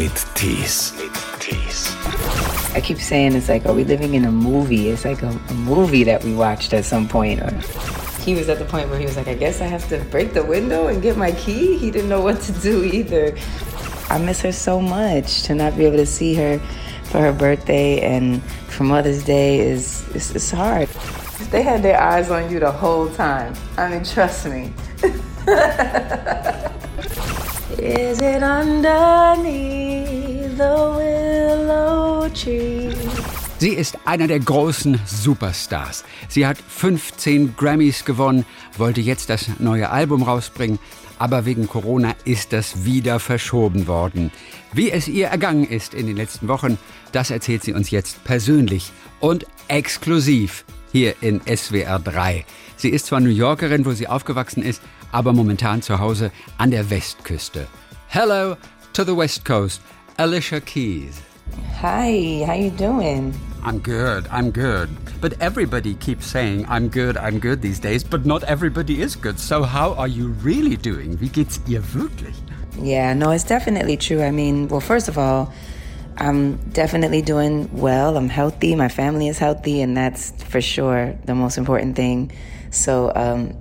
mit Tees. Tees. I keep saying it's like, are we living in a movie? It's like a, a movie that we watched at some point. Or he was at the point where he was like, I guess I have to break the window and get my key. He didn't know what to do either. I miss her so much to not be able to see her for her birthday and for Mother's Day is it's, it's hard. They had their eyes on you the whole time. I mean, trust me. Is it underneath the willow tree? Sie ist einer der großen Superstars. Sie hat 15 Grammys gewonnen, wollte jetzt das neue Album rausbringen, aber wegen Corona ist das wieder verschoben worden. Wie es ihr ergangen ist in den letzten Wochen, das erzählt sie uns jetzt persönlich und exklusiv hier in SWR 3. Sie ist zwar New Yorkerin, wo sie aufgewachsen ist, aber momentan zu Hause an der Westküste. Hello to the West Coast, Alicia Keys. Hi, how you doing? I'm good, I'm good. But everybody keeps saying I'm good, I'm good these days, but not everybody is good. So how are you really doing? Wie geht's ihr wirklich? Yeah, no, it's definitely true. I mean, well, first of all, I'm definitely doing well. I'm healthy. My family is healthy, and that's for sure the most important thing. So, um,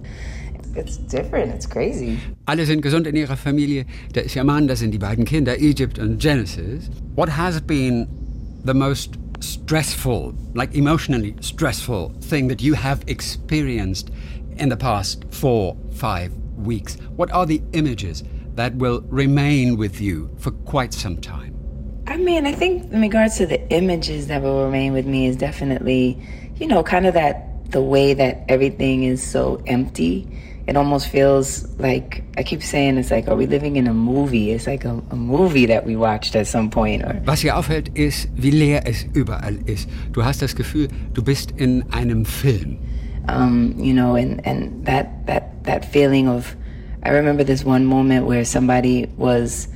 it's different. It's crazy. Alle sind gesund in ihrer Familie. Da ist ihr Mann, das sind die beiden Kinder, Egypt und Genesis. What has been the most stressful, like emotionally stressful thing that you have experienced in the past four, five weeks? What are the images that will remain with you for quite some time? I mean, I think in regards to the images that will remain with me is definitely, you know, kind of that the way that everything is so empty it almost feels like I keep saying it's like, are we living in a movie? It's like a, a movie that we watched at some point. Or Was hier auffällt, ist, wie leer es überall ist. Du hast das Gefühl, du bist in einem Film. Um, you know, and, and that, that, that feeling of, I remember this one moment where somebody was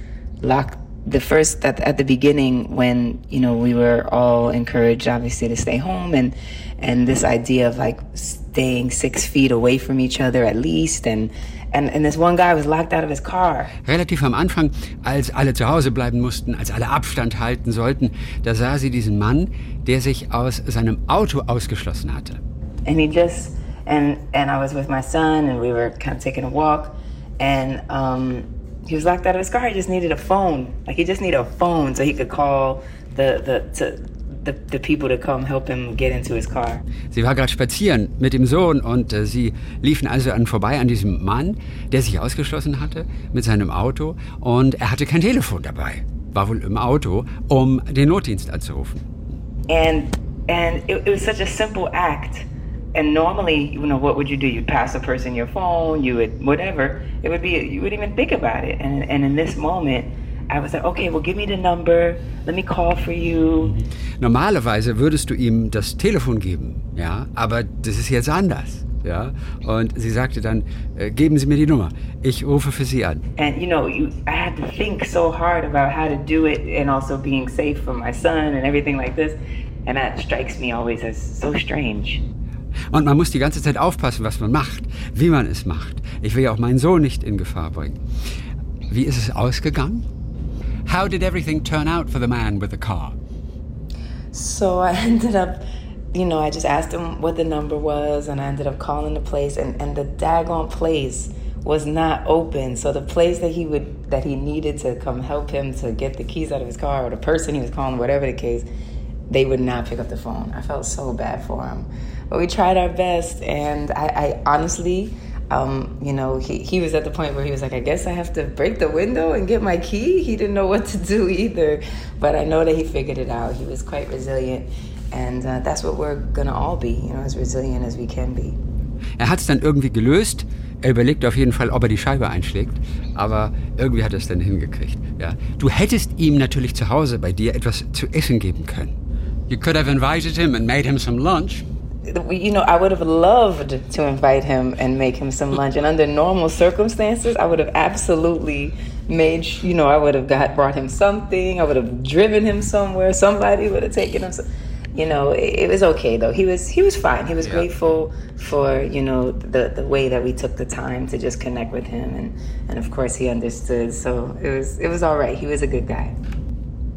locked the first at, at the beginning when you know we were all encouraged obviously to stay home and and this idea of like staying six feet away from each other at least and and, and this one guy was locked out of his car. Relativ am Anfang, als alle zu Hause bleiben mussten, als alle Abstand halten sollten, da sah sie diesen Mann, der sich aus seinem Auto ausgeschlossen hatte. And he just and and I was with my son and we were kind of taking a walk and um he was locked out of his car. He just needed a phone. Like he just needed a phone so he could call the the to the, the people to come help him get into his car. Sie war gerade spazieren mit dem Sohn und äh, sie liefen also an vorbei an diesem Mann, der sich ausgeschlossen hatte mit seinem Auto und er hatte kein Telefon dabei. War wohl im Auto, um den Notdienst anzurufen. And and it, it was such a simple act. And normally, you know, what would you do? You'd pass a person your phone, you would whatever. It would be you wouldn't even think about it. And and in this moment, I was like, okay, well, give me the number. Let me call for you. Normalerweise würdest du ihm das Telefon geben, ja, aber das ist jetzt anders. Ja, und sie sagte dann, äh, geben Sie mir die Nummer. Ich rufe für Sie an. And you know, you, I had to think so hard about how to do it and also being safe for my son and everything like this. And that strikes me always as so strange. Und man muss die ganze Zeit aufpassen, was man macht, wie man es macht. Ich will ja auch meinen Sohn nicht in Gefahr bringen. Wie ist es ausgegangen? How did everything turn out for the man with the car? So I ended up, you know, I just asked him what the number was, and I ended up calling the place, and, and the daggone place was not open. So the place that he would that he needed to come help him to get the keys out of his car, or the person he was calling, whatever the case, they would not pick up the phone. I felt so bad for him, but we tried our best, and I, I honestly. Um, you know, he, he was at the point where he was like, I guess I have to break the window and get my key. He didn't know what to do either. But I know that he figured it out. He was quite resilient. And uh, that's what we're going to all be, you know, as resilient as we can be. Er hat es dann irgendwie gelöst. Er überlegt auf jeden Fall, ob er die Scheibe einschlägt. Aber irgendwie hat er es dann hingekriegt. Ja. Du hättest ihm natürlich zu Hause bei dir etwas zu essen geben können. You could have invited him and made him some lunch. You know, I would have loved to invite him and make him some lunch. And under normal circumstances, I would have absolutely made, you know, I would have got brought him something. I would have driven him somewhere. Somebody would have taken him. you know, it, it, was okay though. He was he was fine. He was yeah. grateful for you know the the way that we took the time to just connect with him, and and of course he understood. So it was it was all right. He was a good guy.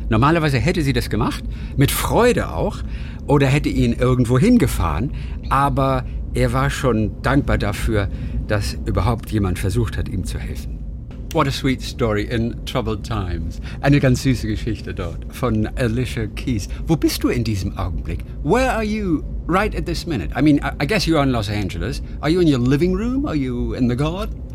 Normalerweise hätte sie das gemacht, mit Freude auch, oder hätte ihn irgendwo hingefahren, aber er war schon dankbar dafür, dass überhaupt jemand versucht hat, ihm zu helfen. What a sweet story in troubled times. Eine ganz süße Geschichte dort von Alicia Keys. Wo bist du in diesem Augenblick? Where are you right at this minute? I mean, I guess you're in Los Angeles. Are you in your living room? Are you in the garden?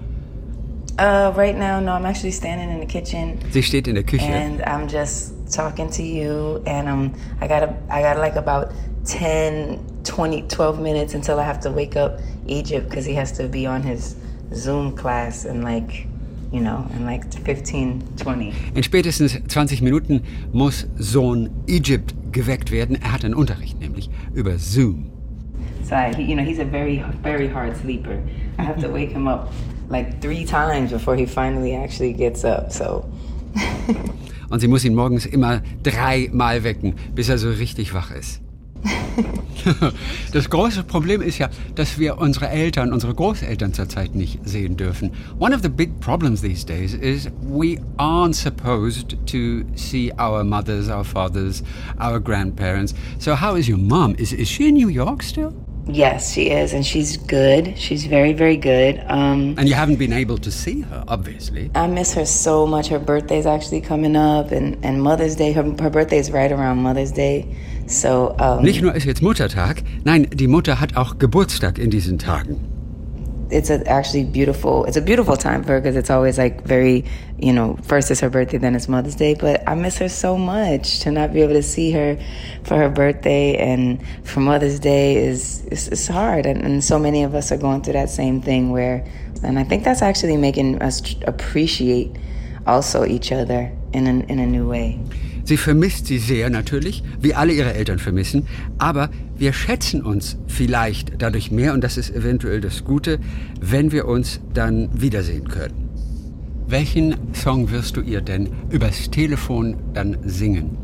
Uh, right now, no, I'm actually standing in the kitchen. Sie steht in der Küche. And I'm just talking to you, and um, I got a, I got like about 10, 20, 12 minutes until I have to wake up Egypt because he has to be on his Zoom class in like, you know, in like 15, 20. In spätestens 20 Minuten muss Sohn Egypt geweckt werden. Er hat einen Unterricht nämlich über Zoom. So, I, you know, he's a very, very hard sleeper. I have to wake him up like three times before he finally actually gets up. So. Und sie muss ihn morgens immer dreimal wecken, bis er so richtig wach ist. Das große Problem ist ja, dass wir unsere Eltern, unsere Großeltern zurzeit nicht sehen dürfen. One of the big problems these days is we aren't supposed to see our mothers, our fathers, our grandparents. So how is your mom? Is, is she in New York still? Yes, she is, and she's good. She's very, very good. Um, and you haven't been able to see her, obviously. I miss her so much. Her birthday's actually coming up, and, and Mother's Day. Her, her birthday is right around Mother's Day. So, um, Nicht nur ist jetzt Muttertag, nein, die Mutter hat auch Geburtstag in diesen Tagen. It's a actually beautiful. It's a beautiful time for her because it's always like very, you know, first is her birthday, then it's Mother's Day. But I miss her so much to not be able to see her for her birthday and for Mother's Day is it's, it's hard, and, and so many of us are going through that same thing where, and I think that's actually making us appreciate also each other in a, in a new way. Sie vermisst sie sehr natürlich, wie alle ihre Eltern vermissen, aber wir schätzen uns vielleicht dadurch mehr und das ist eventuell das Gute, wenn wir uns dann wiedersehen können. Welchen Song wirst du ihr denn übers Telefon dann singen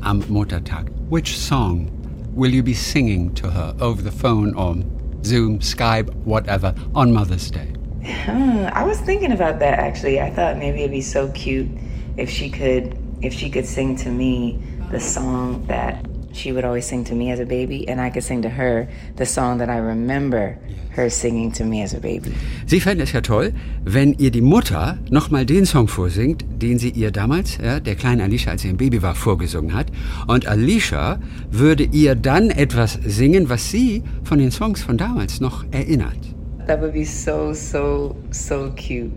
am Muttertag? Which song will you be singing to her over the phone or Zoom, Skype, whatever on Mother's Day? Hmm, I was thinking about that actually. I thought maybe it'd be so cute if she could if she could sing to me the song that she would always sing to me as a baby, and I could sing to her the song that I remember her singing to me as a baby. Sie fände es ja toll, wenn ihr die Mutter nochmal den Song vorsingt, den sie ihr damals, ja, der kleinen Alicia, als sie ein Baby war, vorgesungen hat. Und Alicia würde ihr dann etwas singen, was sie von den Songs von damals noch erinnert. That would be so, so, so cute.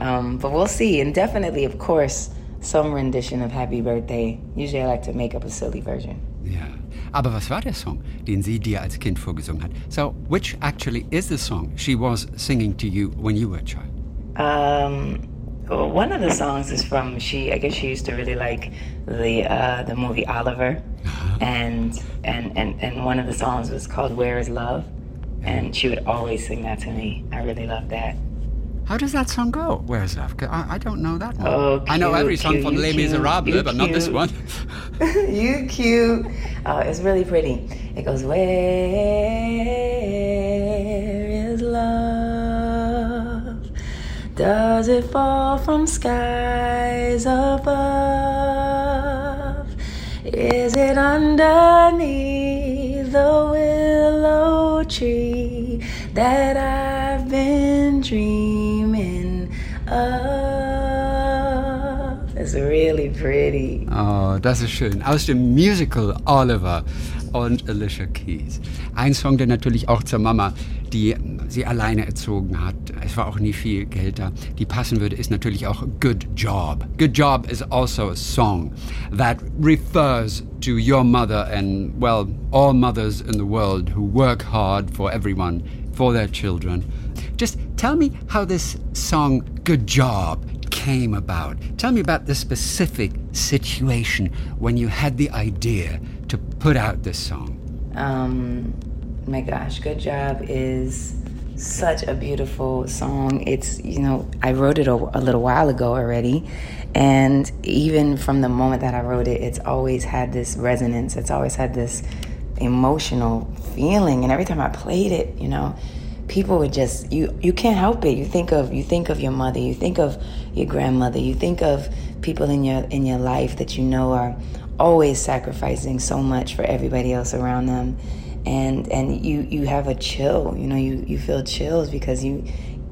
Um, but we'll see. And definitely, of course, some rendition of Happy Birthday. Usually I like to make up a silly version. Ja. Aber was war der Song, den sie dir als Kind vorgesungen hat? So, which actually is the song she was singing to you when you were a child? Um, well, one of the songs is from she. I guess she used to really like the uh, the movie Oliver, and and and and one of the songs was called "Where Is Love," and she would always sing that to me. I really love that. How does that song go? Where is love? I, I don't know that one. Oh, I know every song cute, from Les Miserables, but not this one. you cute. Oh, it's really pretty. It goes, Where is love? Does it fall from skies above? Is it underneath the willow tree that I've been dreaming? It's really pretty. Oh, das ist schön. Aus dem Musical Oliver und Alicia Keys. Ein Song, der natürlich auch zur Mama, die sie alleine erzogen hat. Es war auch nie viel Geld da. Die passen würde, ist natürlich auch Good Job. Good Job is also a song that refers to your mother and, well, all mothers in the world who work hard for everyone, for their children. Just tell me how this song, Good Job, came about. Tell me about the specific situation when you had the idea to put out this song. Um, my gosh, Good Job is such a beautiful song. It's, you know, I wrote it a, a, little while ago already. And even from the moment that I wrote it, it's always had this resonance. It's always had this emotional feeling. And every time I played it, you know, people would just you you can't help it. You think of you think of your mother, you think of your grandmother, you think of people in your in your life that you know are always sacrificing so much for everybody else around them. And and you you have a chill, you know, you you feel chills because you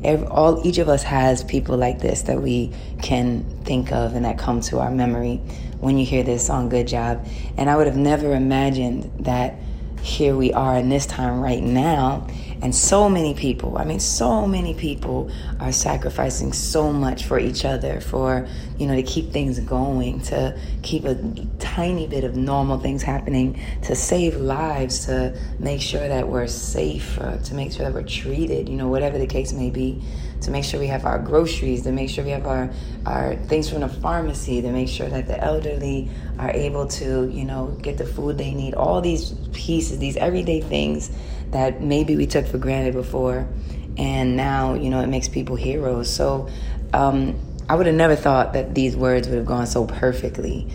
every, all each of us has people like this that we can think of and that come to our memory when you hear this song good job and i would have never imagined that here we are in this time right now and so many people, I mean, so many people are sacrificing so much for each other, for, you know, to keep things going, to keep a tiny bit of normal things happening, to save lives, to make sure that we're safe, uh, to make sure that we're treated, you know, whatever the case may be, to make sure we have our groceries, to make sure we have our, our things from the pharmacy, to make sure that the elderly are able to, you know, get the food they need, all these pieces, these everyday things that maybe we took for granted before, and now you know it makes people heroes. So um, I would have never thought that these words would have gone so perfectly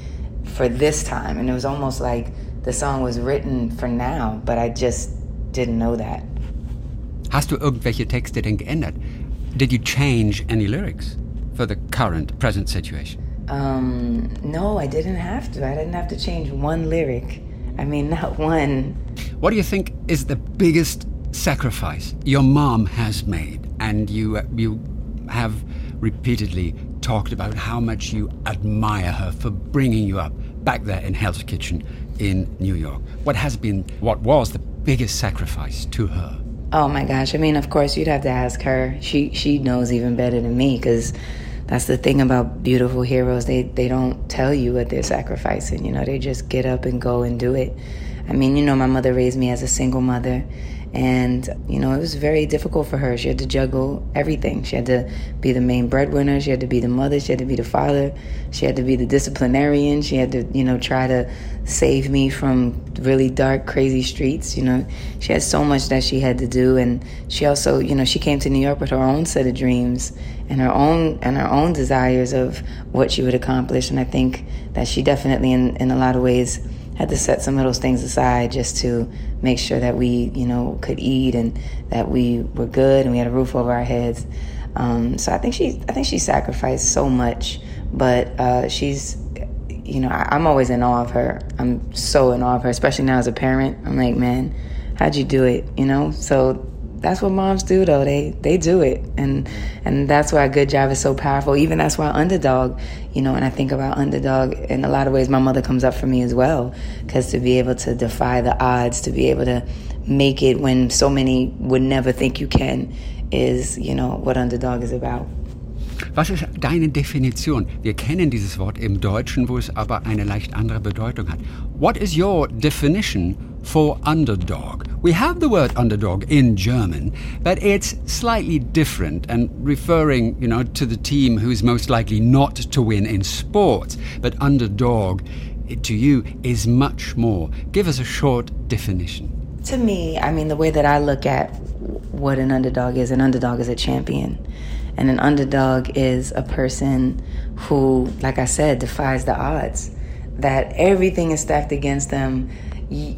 for this time, and it was almost like the song was written for now, but I just didn't know that. Hast du irgendwelche Texte denn geändert? Did you change any lyrics for the current, present situation? Um, no, I didn't have to. I didn't have to change one lyric. I mean, not one. What do you think is the biggest sacrifice your mom has made? And you, uh, you have repeatedly talked about how much you admire her for bringing you up back there in Hell's Kitchen in New York. What has been, what was the biggest sacrifice to her? Oh my gosh! I mean, of course, you'd have to ask her. She she knows even better than me because that's the thing about beautiful heroes. They they don't tell you what they're sacrificing. You know, they just get up and go and do it. I mean, you know, my mother raised me as a single mother, and, you know, it was very difficult for her. She had to juggle everything. She had to be the main breadwinner. She had to be the mother. She had to be the father. She had to be the disciplinarian. She had to, you know, try to save me from really dark, crazy streets. You know, she had so much that she had to do. And she also, you know, she came to New York with her own set of dreams and her own and her own desires of what she would accomplish. And I think that she definitely, in, in a lot of ways, had to set some of those things aside just to make sure that we, you know, could eat and that we were good and we had a roof over our heads. Um, so I think she, I think she sacrificed so much, but uh, she's, you know, I, I'm always in awe of her. I'm so in awe of her, especially now as a parent. I'm like, man, how'd you do it? You know, so that's what moms do though. They they do it. And and that's why a good job is so powerful. Even that's why underdog you know and i think about underdog in a lot of ways my mother comes up for me as well. Because to be able to defy the odds to be able to make it when so many would never think you can is you know what underdog is about. Was ist deine Definition? Wir kennen dieses Wort im Deutschen, wo es aber eine leicht andere Bedeutung hat. What is your definition for underdog? We have the word underdog in German, but it's slightly different and referring, you know, to the team who's most likely not to win in sports. But underdog, eh, to you, is much more. Give us a short definition. To me, I mean, the way that I look at what an underdog is, an underdog is a champion. And an underdog is a person who, like I said, defies the odds. That everything is stacked against them.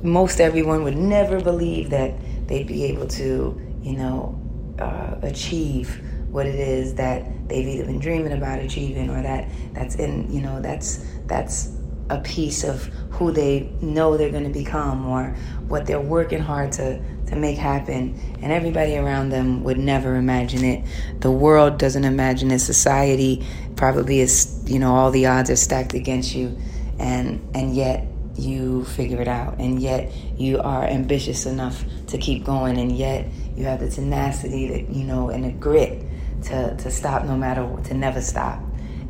Most everyone would never believe that they'd be able to, you know, uh, achieve what it is that they've either been dreaming about achieving or that that's in, you know, that's that's a piece of who they know they're going to become or what they're working hard to to make happen. And everybody around them would never imagine it. The world doesn't imagine it. Society probably is you know all the odds are stacked against you. And and yet you figure it out and yet you are ambitious enough to keep going and yet you have the tenacity that you know and the grit to to stop no matter what to never stop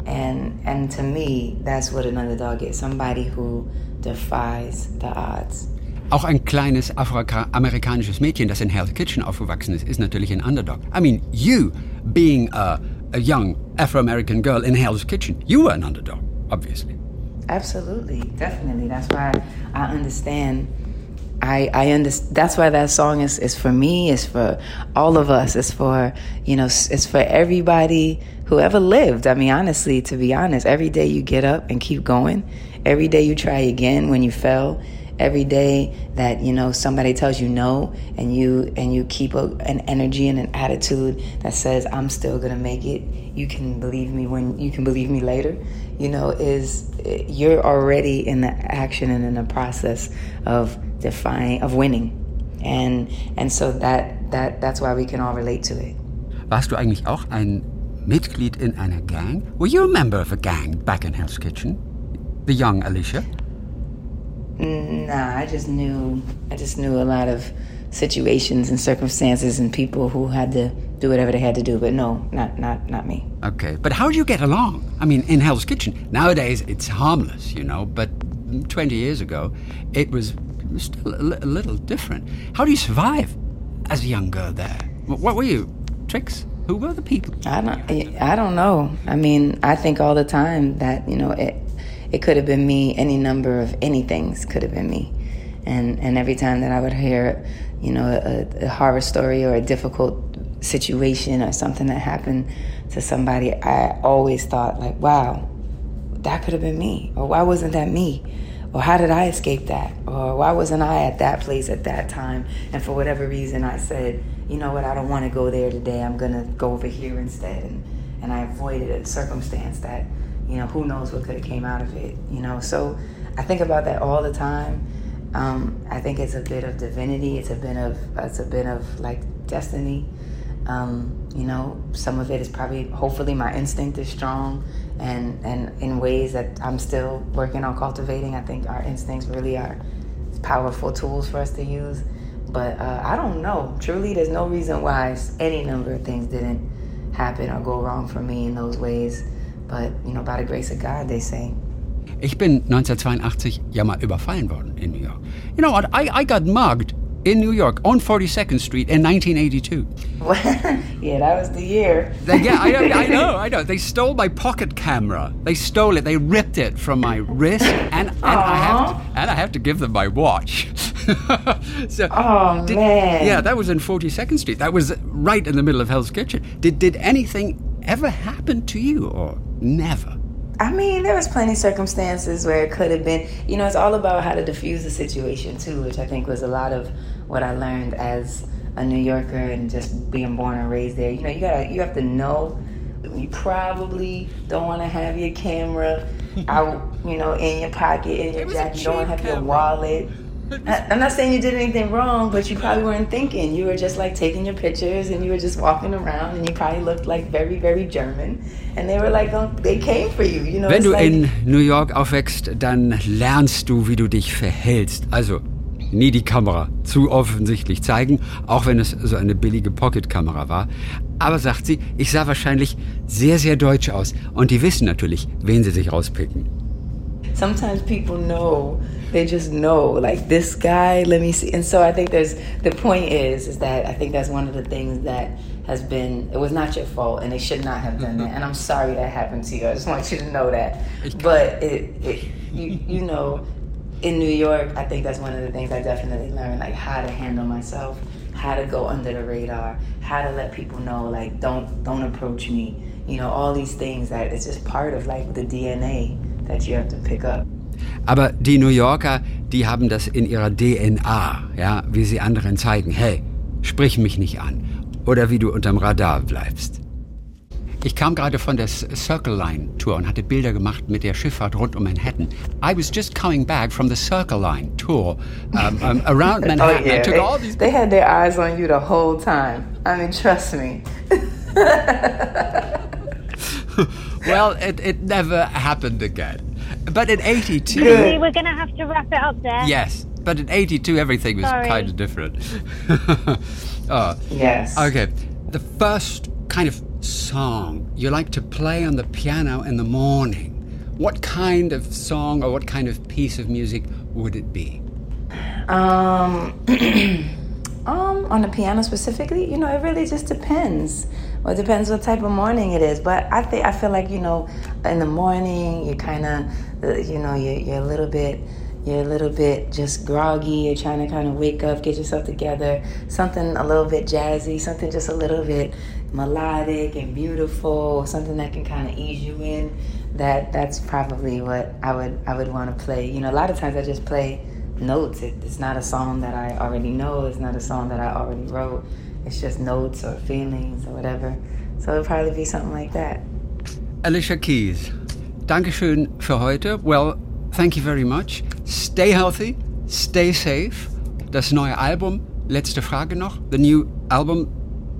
and and to me that's what an underdog is somebody who defies the odds Auch ein kleines afroamerikanisches Mädchen, das in Hell's Kitchen aufgewachsen ist, ist natürlich ein Underdog. I mean, you being a, a young Afro-American girl in Hell's Kitchen, you were an underdog, obviously. Absolutely, definitely. That's why I understand. I, I understand. That's why that song is, is for me. It's for all of us. It's for you know. It's for everybody who ever lived. I mean, honestly, to be honest, every day you get up and keep going. Every day you try again when you fell every day that you know somebody tells you no and you and you keep a, an energy and an attitude that says i'm still gonna make it you can believe me when you can believe me later you know is you're already in the action and in the process of defying of winning. And and so that that that's why we can all relate to it. Warst du eigentlich auch ein Mitglied in einer gang? Were you a member of a gang back in hell's kitchen? The young alicia? Nah, I just knew I just knew a lot of situations and circumstances and people who had to do whatever they had to do, but no, not not not me. Okay, but how do you get along? I mean, in Hell's Kitchen nowadays it's harmless, you know, but 20 years ago it was still a, a little different. How do you survive as a young girl there? What were you? Tricks? Who were the people? I don't I don't know. I mean, I think all the time that, you know, it it could have been me. Any number of anythings could have been me. And and every time that I would hear, you know, a, a horror story or a difficult situation or something that happened to somebody, I always thought like, wow, that could have been me, or why wasn't that me? Or how did I escape that? Or why wasn't I at that place at that time? And for whatever reason, I said, you know what, I don't want to go there today. I'm going to go over here instead. And, and I avoided a circumstance that you know, who knows what could have came out of it, you know. So I think about that all the time. Um, I think it's a bit of divinity. It's a bit of it's a bit of like destiny. Um, you know, some of it is probably hopefully my instinct is strong, and and in ways that I'm still working on cultivating. I think our instincts really are powerful tools for us to use. But uh, I don't know. Truly, there's no reason why any number of things didn't happen or go wrong for me in those ways. But, you know, by the grace of God, they say. Ich bin 1982 ja mal überfallen worden in New York. You know what? I, I got mugged in New York on 42nd Street in 1982. yeah, that was the year. They, yeah, I, I, know, I know. They stole my pocket camera. They stole it. They ripped it from my wrist, and, and I have to, and I have to give them my watch. so, oh did, man! Yeah, that was in 42nd Street. That was right in the middle of Hell's Kitchen. Did did anything ever happen to you, or never? I mean, there was plenty of circumstances where it could have been. You know, it's all about how to diffuse the situation too, which I think was a lot of what I learned as a New Yorker and just being born and raised there. You know, you gotta, you have to know. You probably don't want to have your camera out, you know, in your pocket, in your jacket. You don't want to have camera. your wallet I'm not saying you did anything wrong, but you probably weren't thinking. You were just like taking your pictures and you were just walking around and you probably looked like very, very German. And they were like, oh, they came for you. you know, Wenn du like in New York aufwächst, dann lernst du, wie du dich verhältst. Also nie die Kamera zu offensichtlich zeigen, auch wenn es so eine billige Pocketkamera war. Aber sagt sie, ich sah wahrscheinlich sehr, sehr deutsch aus. Und die wissen natürlich, wen sie sich rauspicken. Sometimes people know they just know like this guy let me see. And so i think there's the point is is that i think that's one of the things that has been it was not your fault and they should not have done that. And i'm sorry that happened to you. I just want you to know that. But it, it you, you know in new york i think that's one of the things i definitely learned like how to handle myself how to go under the radar how to let people know like don't don't approach me. You know all these things that it's just part of like the dna that you have to pick up Aber die New Yorker, die haben das in ihrer DNA, ja, wie sie anderen zeigen, hey, sprich mich nicht an. Oder wie du unterm Radar bleibst. Ich kam gerade von der Circle Line Tour und hatte Bilder gemacht mit der Schifffahrt rund um Manhattan. I was just coming back from the Circle Line Tour um, um, around Manhattan. oh, yeah. I took all these. They had their eyes on you the whole time. I mean, trust me. well, it, it never happened again. But in 82. We're going to have to wrap it up there. Yes. But in 82, everything was kind of different. oh. Yes. Okay. The first kind of song you like to play on the piano in the morning, what kind of song or what kind of piece of music would it be? Um, um, on the piano specifically, you know, it really just depends. Well, it depends what type of morning it is. But I think I feel like you know, in the morning you're kind of, uh, you know, you're, you're a little bit you're a little bit just groggy, you're trying to kind of wake up, get yourself together, something a little bit jazzy, something just a little bit melodic and beautiful, something that can kind of ease you in. That that's probably what I would I would want to play. You know, a lot of times I just play notes. It, it's not a song that I already know. It's not a song that I already wrote. It's just notes or feelings or whatever. So it'll probably be something like that. Alicia Keys, Dankeschön für heute. Well, thank you very much. Stay healthy, stay safe. Das neue Album, letzte Frage noch. The new album,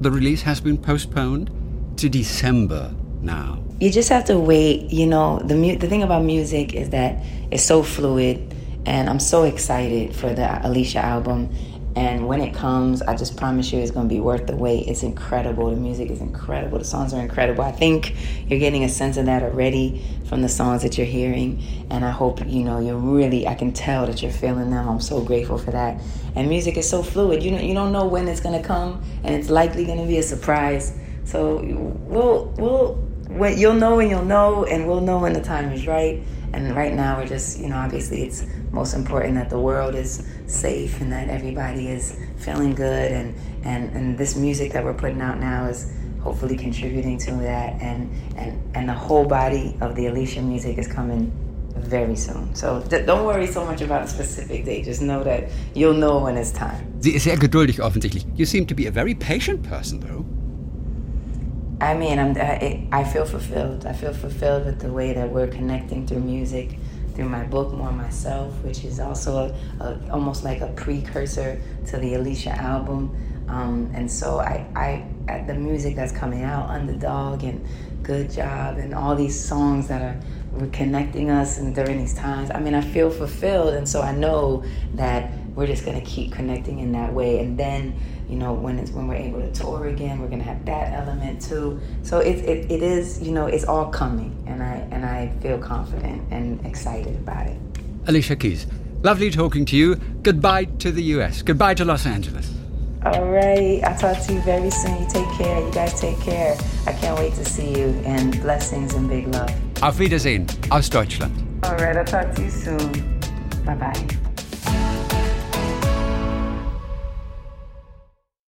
the release has been postponed to December now. You just have to wait. You know, the the thing about music is that it's so fluid, and I'm so excited for the Alicia album. And when it comes, I just promise you it's going to be worth the wait. It's incredible. The music is incredible. The songs are incredible. I think you're getting a sense of that already from the songs that you're hearing. And I hope, you know, you're really, I can tell that you're feeling them. I'm so grateful for that. And music is so fluid. You know, you don't know when it's going to come, and it's likely going to be a surprise. So we'll, we'll, when, you'll know when you'll know, and we'll know when the time is right. And right now, we're just, you know, obviously it's most important that the world is safe and that everybody is feeling good. And, and, and this music that we're putting out now is hopefully contributing to that. And, and, and the whole body of the Alicia music is coming very soon. So don't worry so much about a specific date. Just know that you'll know when it's time. Sehr geduldig offensichtlich. You seem to be a very patient person, though. I mean, I'm, I, I feel fulfilled. I feel fulfilled with the way that we're connecting through music, through my book, More Myself, which is also a, a, almost like a precursor to the Alicia album. Um, and so I, I, at the music that's coming out, Underdog and Good Job, and all these songs that are connecting us and during these times. I mean, I feel fulfilled, and so I know that we're just gonna keep connecting in that way, and then you know when it's when we're able to tour again we're gonna have that element too. So it, it, it is you know it's all coming and i and i feel confident and excited about it. Alicia keys lovely talking to you. Goodbye to the us goodbye to los angeles. All right. I'll talk to you very soon. You take care. You guys take care. I can't wait to see you and blessings and big love. Auf wiedersehen aus deutschland. All right. I'll talk to you soon. Bye bye